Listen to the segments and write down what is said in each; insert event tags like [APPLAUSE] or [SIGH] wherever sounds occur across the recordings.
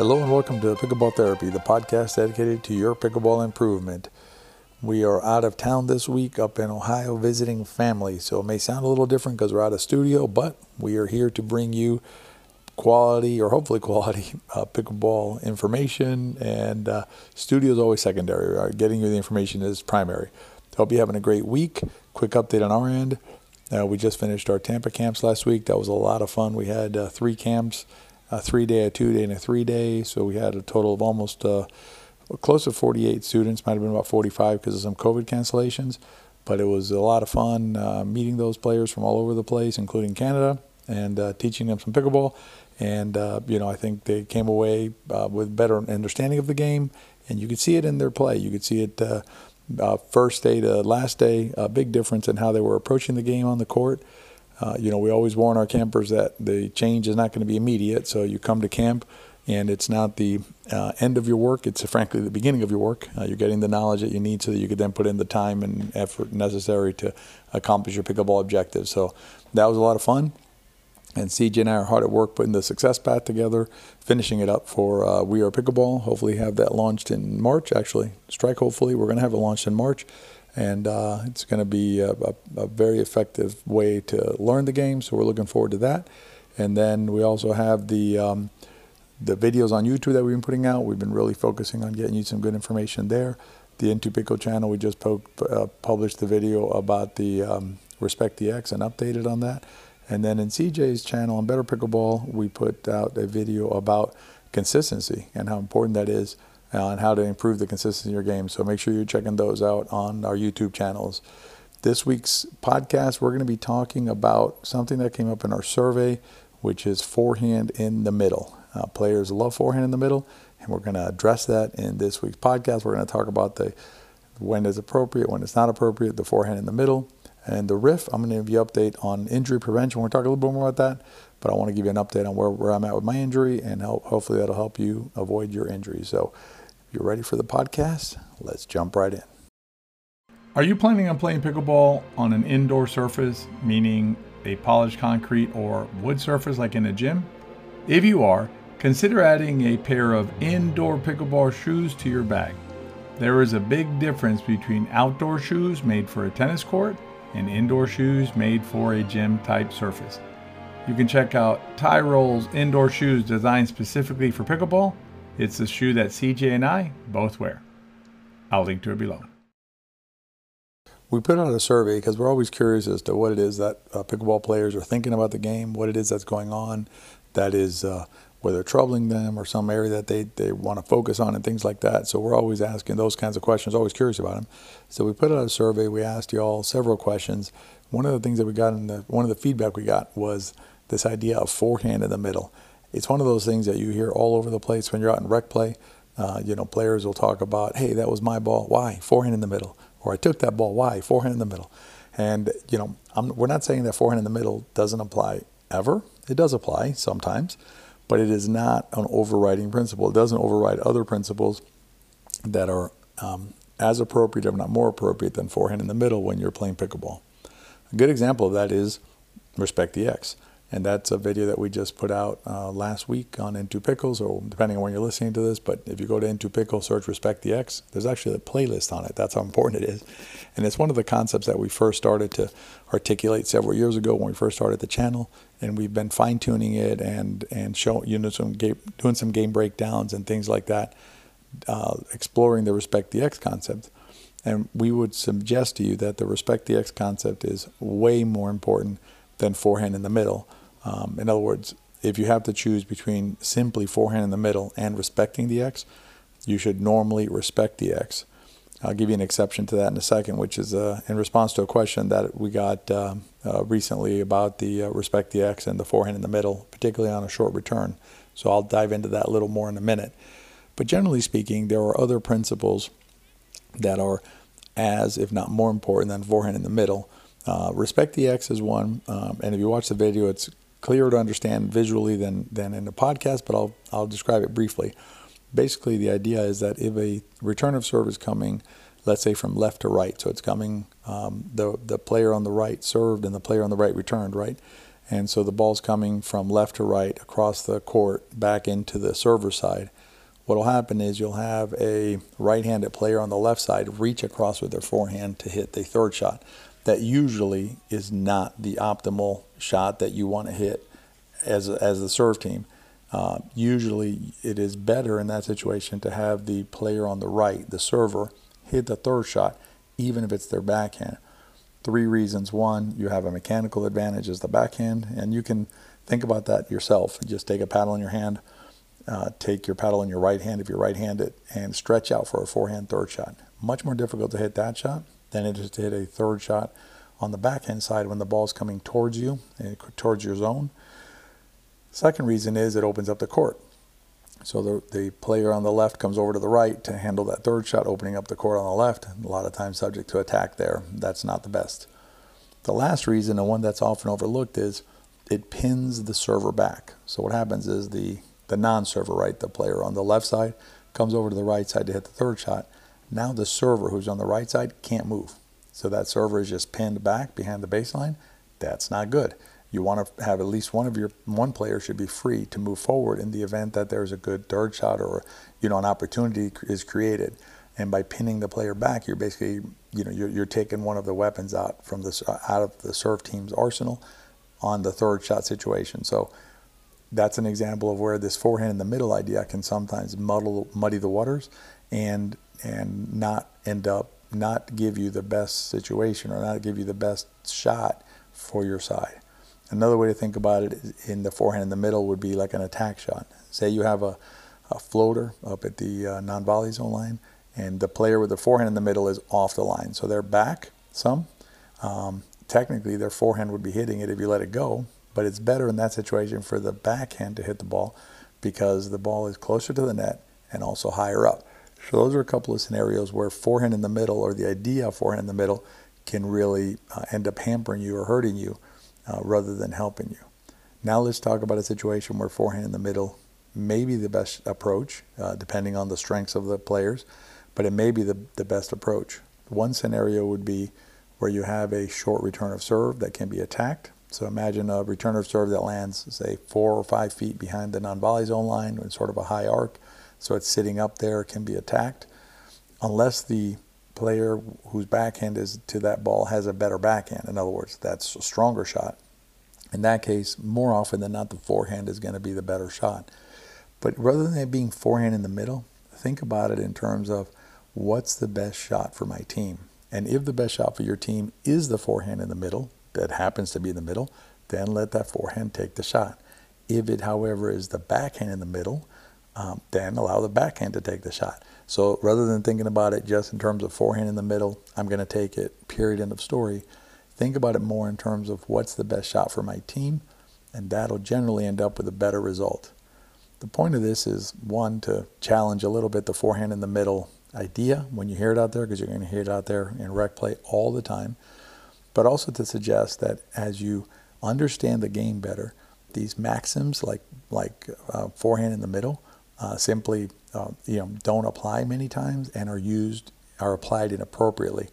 Hello and welcome to Pickleball Therapy, the podcast dedicated to your pickleball improvement. We are out of town this week up in Ohio visiting family, so it may sound a little different because we're out of studio, but we are here to bring you quality or hopefully quality [LAUGHS] uh, pickleball information, and uh, studio is always secondary. Right? Getting you the information is primary. Hope you're having a great week. Quick update on our end. Uh, we just finished our Tampa camps last week. That was a lot of fun. We had uh, three camps a three day, a two day, and a three day. So we had a total of almost uh, close to 48 students, might have been about 45 because of some COVID cancellations. But it was a lot of fun uh, meeting those players from all over the place, including Canada, and uh, teaching them some pickleball. And, uh, you know, I think they came away uh, with better understanding of the game. And you could see it in their play. You could see it uh, first day to last day, a big difference in how they were approaching the game on the court. Uh, you know, we always warn our campers that the change is not going to be immediate. So you come to camp, and it's not the uh, end of your work. It's frankly the beginning of your work. Uh, you're getting the knowledge that you need so that you could then put in the time and effort necessary to accomplish your pickleball objectives. So that was a lot of fun. And CJ and I are hard at work putting the success path together, finishing it up for uh, We Are Pickleball. Hopefully, have that launched in March. Actually, strike. Hopefully, we're going to have it launched in March and uh, it's going to be a, a, a, very effective way to learn the game. So we're looking forward to that. And then we also have the um, the videos on YouTube that we've been putting out. We've been really focusing on getting you some good information there. The In2Pickle channel, we just po- uh, published the video about the um, Respect the X and updated on that. And then in CJ's channel on Better Pickleball, we put out a video about consistency and how important that is on how to improve the consistency of your game. So make sure you're checking those out on our YouTube channels. This week's podcast, we're going to be talking about something that came up in our survey, which is forehand in the middle. Uh, players love forehand in the middle, and we're going to address that in this week's podcast. We're going to talk about the when it's appropriate, when it's not appropriate, the forehand in the middle, and the riff. I'm going to give you an update on injury prevention. We're going to talk a little bit more about that, but I want to give you an update on where, where I'm at with my injury, and help, hopefully that'll help you avoid your injury. So you're ready for the podcast? Let's jump right in. Are you planning on playing pickleball on an indoor surface, meaning a polished concrete or wood surface like in a gym? If you are, consider adding a pair of indoor pickleball shoes to your bag. There is a big difference between outdoor shoes made for a tennis court and indoor shoes made for a gym type surface. You can check out Tyrol's indoor shoes designed specifically for pickleball it's the shoe that CJ and I both wear. I'll link to it below. We put out a survey because we're always curious as to what it is that uh, pickleball players are thinking about the game, what it is that's going on, that is uh, whether troubling them or some area that they, they want to focus on and things like that. So we're always asking those kinds of questions, always curious about them. So we put out a survey. We asked you all several questions. One of the things that we got in the one of the feedback we got was this idea of forehand in the middle it's one of those things that you hear all over the place when you're out in rec play. Uh, you know, players will talk about, hey, that was my ball. Why? Forehand in the middle. Or I took that ball. Why? Forehand in the middle. And, you know, I'm, we're not saying that forehand in the middle doesn't apply ever. It does apply sometimes, but it is not an overriding principle. It doesn't override other principles that are um, as appropriate, if not more appropriate, than forehand in the middle when you're playing pickleball. A good example of that is respect the X and that's a video that we just put out uh, last week on In2Pickles, or depending on when you're listening to this. But if you go to In2Pickles, search Respect the X, there's actually a playlist on it. That's how important it is. And it's one of the concepts that we first started to articulate several years ago when we first started the channel. And we've been fine tuning it and, and showing, you know, some game, doing some game breakdowns and things like that, uh, exploring the Respect the X concept. And we would suggest to you that the Respect the X concept is way more important than forehand in the middle um, in other words, if you have to choose between simply forehand in the middle and respecting the X, you should normally respect the X. I'll give you an exception to that in a second, which is uh, in response to a question that we got uh, uh, recently about the uh, respect the X and the forehand in the middle, particularly on a short return. So I'll dive into that a little more in a minute. But generally speaking, there are other principles that are as, if not more important than forehand in the middle. Uh, respect the X is one, um, and if you watch the video, it's clearer to understand visually than, than in a podcast, but I'll, I'll describe it briefly. Basically, the idea is that if a return of serve is coming, let's say from left to right, so it's coming, um, the, the player on the right served and the player on the right returned, right? And so the ball's coming from left to right across the court back into the server side. What will happen is you'll have a right handed player on the left side reach across with their forehand to hit the third shot. That usually is not the optimal shot that you want to hit as, a, as the serve team. Uh, usually, it is better in that situation to have the player on the right, the server, hit the third shot, even if it's their backhand. Three reasons. One, you have a mechanical advantage as the backhand, and you can think about that yourself. Just take a paddle in your hand, uh, take your paddle in your right hand if you're right handed, and stretch out for a forehand third shot. Much more difficult to hit that shot than it is to hit a third shot on the backhand side when the ball's coming towards you, eh, towards your zone Second reason is it opens up the court. So the, the player on the left comes over to the right to handle that third shot, opening up the court on the left. A lot of times subject to attack there. That's not the best. The last reason, and one that's often overlooked, is it pins the server back. So what happens is the, the non-server, right, the player on the left side, comes over to the right side to hit the third shot. Now the server who's on the right side can't move. So that server is just pinned back behind the baseline. That's not good you want to have at least one of your one player should be free to move forward in the event that there's a good third shot or you know an opportunity is created and by pinning the player back you're basically you know you're, you're taking one of the weapons out from this out of the serve team's arsenal on the third shot situation so that's an example of where this forehand in the middle idea can sometimes muddle muddy the waters and and not end up not give you the best situation or not give you the best shot for your side Another way to think about it in the forehand in the middle would be like an attack shot. Say you have a, a floater up at the uh, non-volley zone line, and the player with the forehand in the middle is off the line. So they're back some. Um, technically, their forehand would be hitting it if you let it go, but it's better in that situation for the backhand to hit the ball because the ball is closer to the net and also higher up. So those are a couple of scenarios where forehand in the middle or the idea of forehand in the middle can really uh, end up hampering you or hurting you uh, rather than helping you. Now let's talk about a situation where forehand in the middle may be the best approach, uh, depending on the strengths of the players, but it may be the, the best approach. One scenario would be where you have a short return of serve that can be attacked. So imagine a return of serve that lands, say, four or five feet behind the non-volley zone line in sort of a high arc. So it's sitting up there, can be attacked. Unless the player whose backhand is to that ball has a better backhand. In other words, that's a stronger shot. In that case, more often than not, the forehand is going to be the better shot. But rather than it being forehand in the middle, think about it in terms of what's the best shot for my team. And if the best shot for your team is the forehand in the middle, that happens to be in the middle, then let that forehand take the shot. If it, however, is the backhand in the middle, um, then allow the backhand to take the shot. So rather than thinking about it just in terms of forehand in the middle, I'm going to take it, period, end of story. Think about it more in terms of what's the best shot for my team, and that'll generally end up with a better result. The point of this is one, to challenge a little bit the forehand in the middle idea when you hear it out there, because you're going to hear it out there in rec play all the time, but also to suggest that as you understand the game better, these maxims like like uh, forehand in the middle uh, simply uh, you know don't apply many times and are used are applied inappropriately.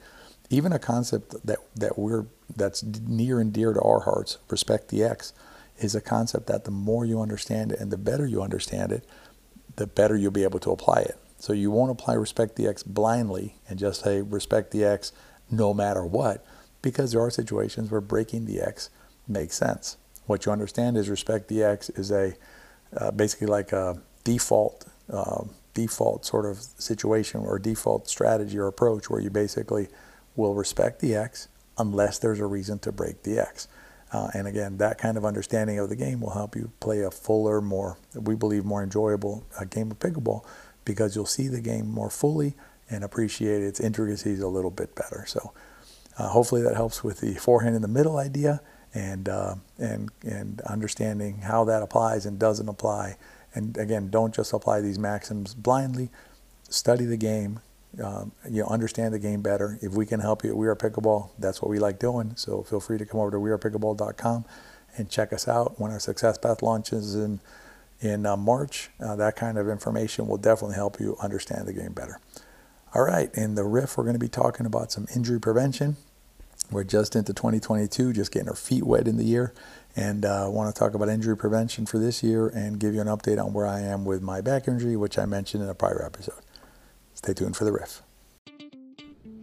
Even a concept that that we're that's near and dear to our hearts, respect the X, is a concept that the more you understand it and the better you understand it, the better you'll be able to apply it. So you won't apply respect the X blindly and just say respect the X no matter what, because there are situations where breaking the X makes sense. What you understand is respect the X is a uh, basically like a default uh, default sort of situation or default strategy or approach where you basically will respect the X unless there's a reason to break the X. Uh, and again, that kind of understanding of the game will help you play a fuller, more, we believe, more enjoyable uh, game of pickleball because you'll see the game more fully and appreciate its intricacies a little bit better. So uh, hopefully that helps with the forehand in the middle idea and, uh, and, and understanding how that applies and doesn't apply and again, don't just apply these maxims blindly. Study the game. Um, you know, understand the game better. If we can help you at We Are Pickleball, that's what we like doing. So feel free to come over to wearepickleball.com and check us out when our Success Path launches in in uh, March. Uh, that kind of information will definitely help you understand the game better. All right, in the riff, we're going to be talking about some injury prevention. We're just into 2022, just getting our feet wet in the year, and uh, want to talk about injury prevention for this year and give you an update on where I am with my back injury, which I mentioned in a prior episode. Stay tuned for the riff.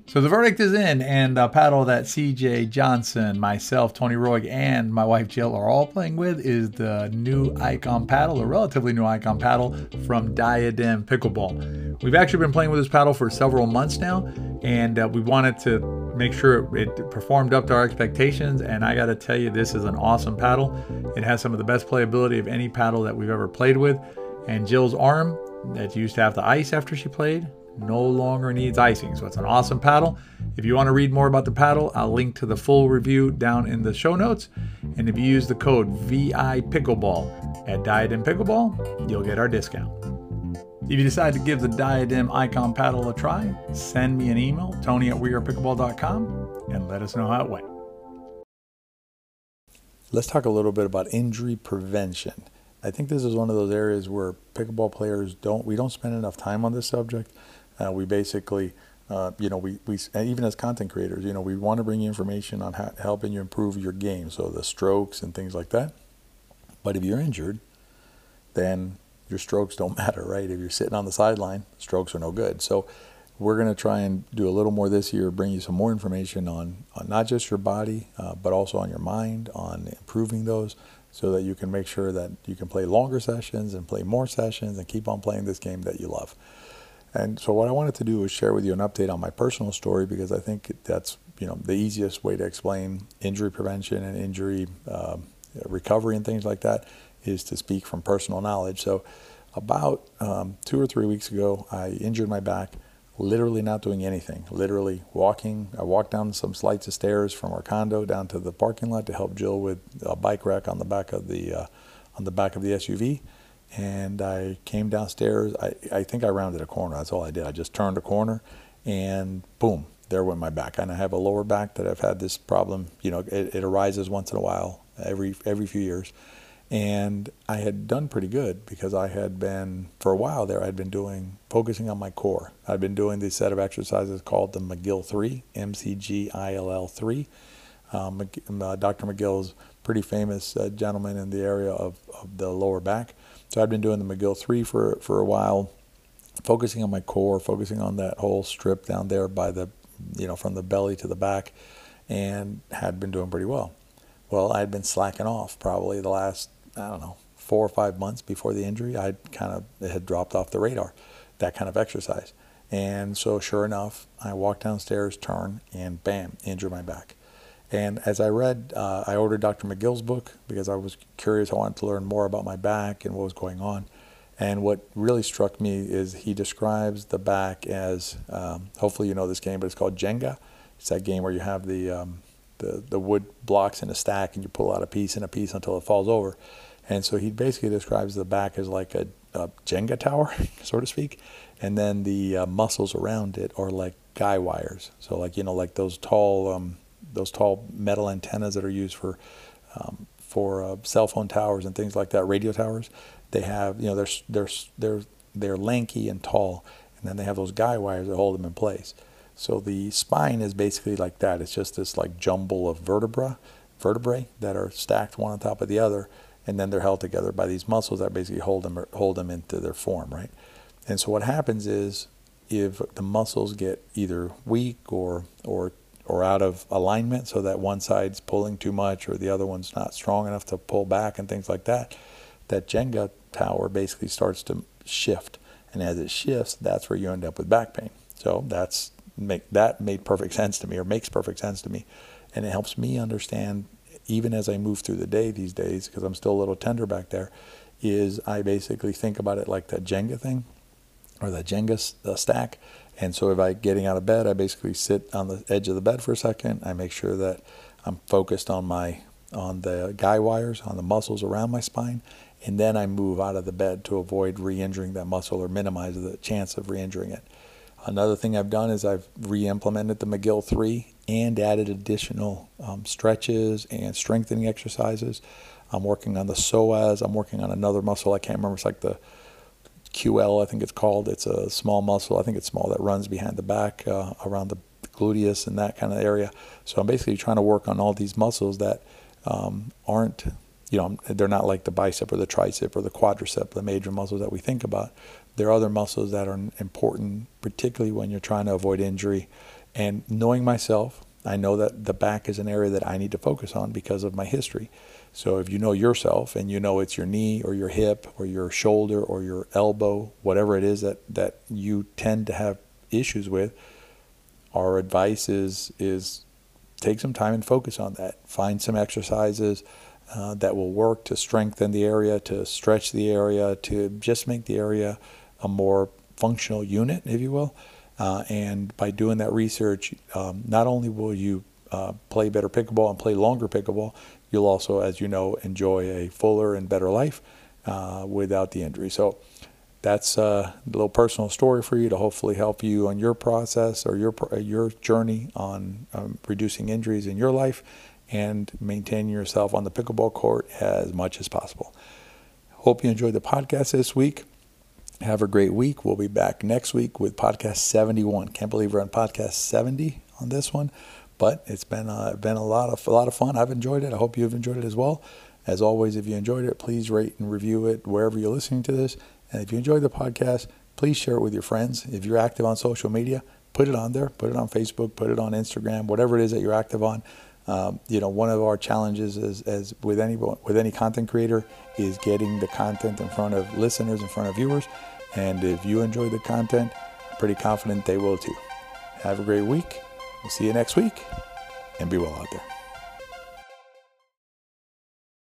So the verdict is in, and the paddle that CJ Johnson, myself, Tony Roig, and my wife Jill are all playing with is the new Icon paddle, a relatively new Icon paddle from Diadem Pickleball. We've actually been playing with this paddle for several months now, and uh, we wanted to make sure it performed up to our expectations. And I got to tell you, this is an awesome paddle. It has some of the best playability of any paddle that we've ever played with. And Jill's arm that used to have the ice after she played no longer needs icing. So it's an awesome paddle. If you want to read more about the paddle, I'll link to the full review down in the show notes. And if you use the code VI Pickleball at and Pickleball, you'll get our discount. If you decide to give the Diadem Icon paddle a try, send me an email, tony at wearepickleball.com, and let us know how it went. Let's talk a little bit about injury prevention. I think this is one of those areas where pickleball players don't, we don't spend enough time on this subject. Uh, we basically, uh, you know, we, we even as content creators, you know, we want to bring you information on how, helping you improve your game, so the strokes and things like that. But if you're injured, then your strokes don't [LAUGHS] matter, right? If you're sitting on the sideline, strokes are no good. So we're going to try and do a little more this year, bring you some more information on, on not just your body, uh, but also on your mind, on improving those, so that you can make sure that you can play longer sessions and play more sessions and keep on playing this game that you love. And so what I wanted to do is share with you an update on my personal story because I think that's you know the easiest way to explain injury prevention and injury uh, recovery and things like that is to speak from personal knowledge. So about um, two or three weeks ago, I injured my back, literally not doing anything. Literally walking. I walked down some flights of stairs from our condo down to the parking lot to help Jill with a bike rack on the back of the uh, on the back of the SUV and I came downstairs. I, I think I rounded a corner. That's all I did. I just turned a corner, and boom, there went my back. And I have a lower back that I've had this problem. You know, it, it arises once in a while, every every few years. And I had done pretty good because I had been for a while there. I'd been doing focusing on my core. I'd been doing this set of exercises called the McGill Three, M C G I L L Three. Um, uh, Dr. McGill is pretty famous uh, gentleman in the area of, of the lower back so I'd been doing the McGill 3 for, for a while, focusing on my core, focusing on that whole strip down there by the, you know, from the belly to the back, and had been doing pretty well. Well, I'd been slacking off probably the last, I don't know, four or five months before the injury. I'd kind of, it had dropped off the radar, that kind of exercise. And so, sure enough, I walked downstairs, turn, and bam, injure my back. And as I read, uh, I ordered Dr. McGill's book because I was curious. I wanted to learn more about my back and what was going on. And what really struck me is he describes the back as um, hopefully you know this game, but it's called Jenga. It's that game where you have the, um, the, the wood blocks in a stack and you pull out a piece and a piece until it falls over. And so he basically describes the back as like a, a Jenga tower, [LAUGHS] so to speak. And then the uh, muscles around it are like guy wires. So, like, you know, like those tall. Um, those tall metal antennas that are used for um, for uh, cell phone towers and things like that, radio towers. They have you know they're they're they're they're lanky and tall, and then they have those guy wires that hold them in place. So the spine is basically like that. It's just this like jumble of vertebra, vertebrae that are stacked one on top of the other, and then they're held together by these muscles that basically hold them hold them into their form, right? And so what happens is if the muscles get either weak or or or out of alignment so that one side's pulling too much or the other one's not strong enough to pull back and things like that, that Jenga tower basically starts to shift. And as it shifts, that's where you end up with back pain. So that's make that made perfect sense to me or makes perfect sense to me. And it helps me understand even as I move through the day these days, because I'm still a little tender back there, is I basically think about it like that Jenga thing or that Jenga stack and so if I getting out of bed, I basically sit on the edge of the bed for a second. I make sure that I'm focused on my on the guy wires, on the muscles around my spine, and then I move out of the bed to avoid re-injuring that muscle or minimize the chance of re-injuring it. Another thing I've done is I've re-implemented the McGill 3 and added additional um, stretches and strengthening exercises. I'm working on the psoas. I'm working on another muscle. I can't remember. It's like the QL, I think it's called. It's a small muscle. I think it's small that runs behind the back uh, around the gluteus, and that kind of area. So I'm basically trying to work on all these muscles that um, aren't, you know, they're not like the bicep or the tricep or the quadricep, the major muscles that we think about. There are other muscles that are important, particularly when you're trying to avoid injury. And knowing myself, I know that the back is an area that I need to focus on because of my history. So if you know yourself and you know it's your knee or your hip or your shoulder or your elbow, whatever it is that, that you tend to have issues with, our advice is is take some time and focus on that. Find some exercises uh, that will work to strengthen the area, to stretch the area, to just make the area a more functional unit, if you will. Uh, and by doing that research, um, not only will you uh, play better pickleball and play longer pickleball, you'll also, as you know, enjoy a fuller and better life uh, without the injury. So that's uh, a little personal story for you to hopefully help you on your process or your your journey on um, reducing injuries in your life and maintaining yourself on the pickleball court as much as possible. Hope you enjoyed the podcast this week. Have a great week. We'll be back next week with podcast 71. Can't believe we're on podcast 70 on this one, but it's been uh, been a lot of a lot of fun. I've enjoyed it. I hope you've enjoyed it as well. As always, if you enjoyed it, please rate and review it wherever you're listening to this. And if you enjoyed the podcast, please share it with your friends. If you're active on social media, put it on there. Put it on Facebook. Put it on Instagram. Whatever it is that you're active on. Um, you know, one of our challenges is, as with any with any content creator is getting the content in front of listeners, in front of viewers. And if you enjoy the content, I'm pretty confident they will too. Have a great week. We'll see you next week, and be well out there.